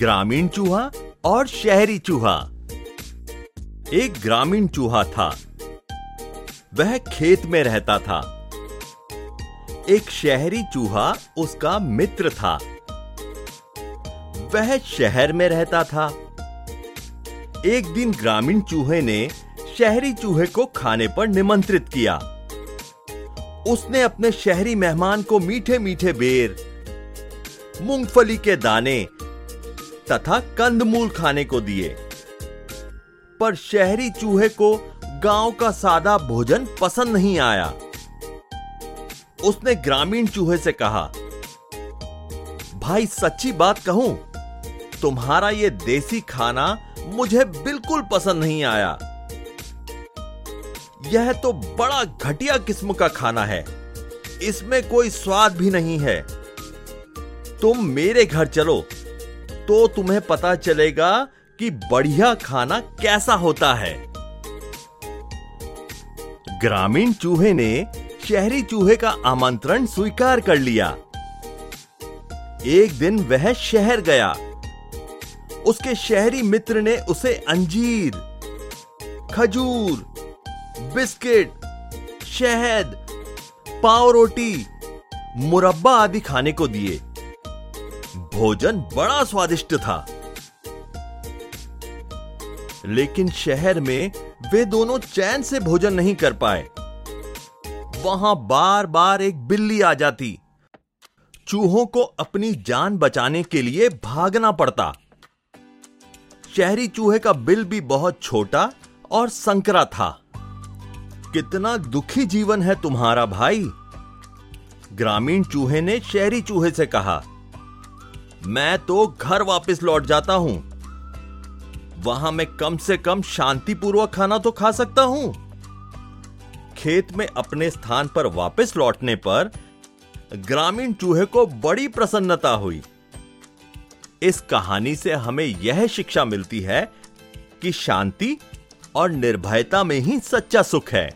ग्रामीण चूहा और शहरी चूहा। एक ग्रामीण चूहा था। वह खेत में रहता था। एक शहरी चूहा उसका मित्र था। वह शहर में रहता था। एक दिन ग्रामीण चूहे ने शहरी चूहे को खाने पर निमंत्रित किया। उसने अपने शहरी मेहमान को मीठे मीठे बेर, मूंगफली के दाने तथा कंदमूल खाने को दिए। पर शहरी चूहे को गाँव का सादा भोजन पसंद नहीं आया। उसने ग्रामीण चूहे से कहा, भाई, सच्ची बात कहूँ, तुम्हारा ये देसी खाना मुझे बिल्कुल पसंद नहीं आया। यह तो बड़ा घटिया किस्म का खाना है। इसमें कोई स्वाद भी नहीं है। तुम मेरे घर चलो तो तुम्हें पता चलेगा कि बढ़िया खाना कैसा होता है। ग्रामीण चूहे ने शहरी चूहे का आमंत्रण स्वीकार कर लिया। एक दिन वह शहर गया। उसके शहरी मित्र ने उसे अंजीर, खजूर, बिस्किट, शहद, पाव रोटी, मुरब्बा आदि खाने को दिए। भोजन बड़ा स्वादिष्ट था। लेकिन शहर में वे दोनों चैन से भोजन नहीं कर पाए। वहाँ बार बार एक बिल्ली आ जाती। चूहों को अपनी जान बचाने के लिए भागना पड़ता। शहरी चूहे का बिल भी बहुत छोटा और संकरा था। कितना दुखी जीवन है तुम्हारा भाई, ग्रामीण चूहे ने शहरी चूहे से कहा। मैं तो घर वापस लौट जाता हूँ। वहाँ मैं कम से कम शांतिपूर्वक खाना तो खा सकता हूँ। खेत में अपने स्थान पर वापस लौटने पर ग्रामीण चूहे को बड़ी प्रसन्नता हुई। इस कहानी से हमें यह शिक्षा मिलती है कि शांति और निर्भयता में ही सच्चा सुख है।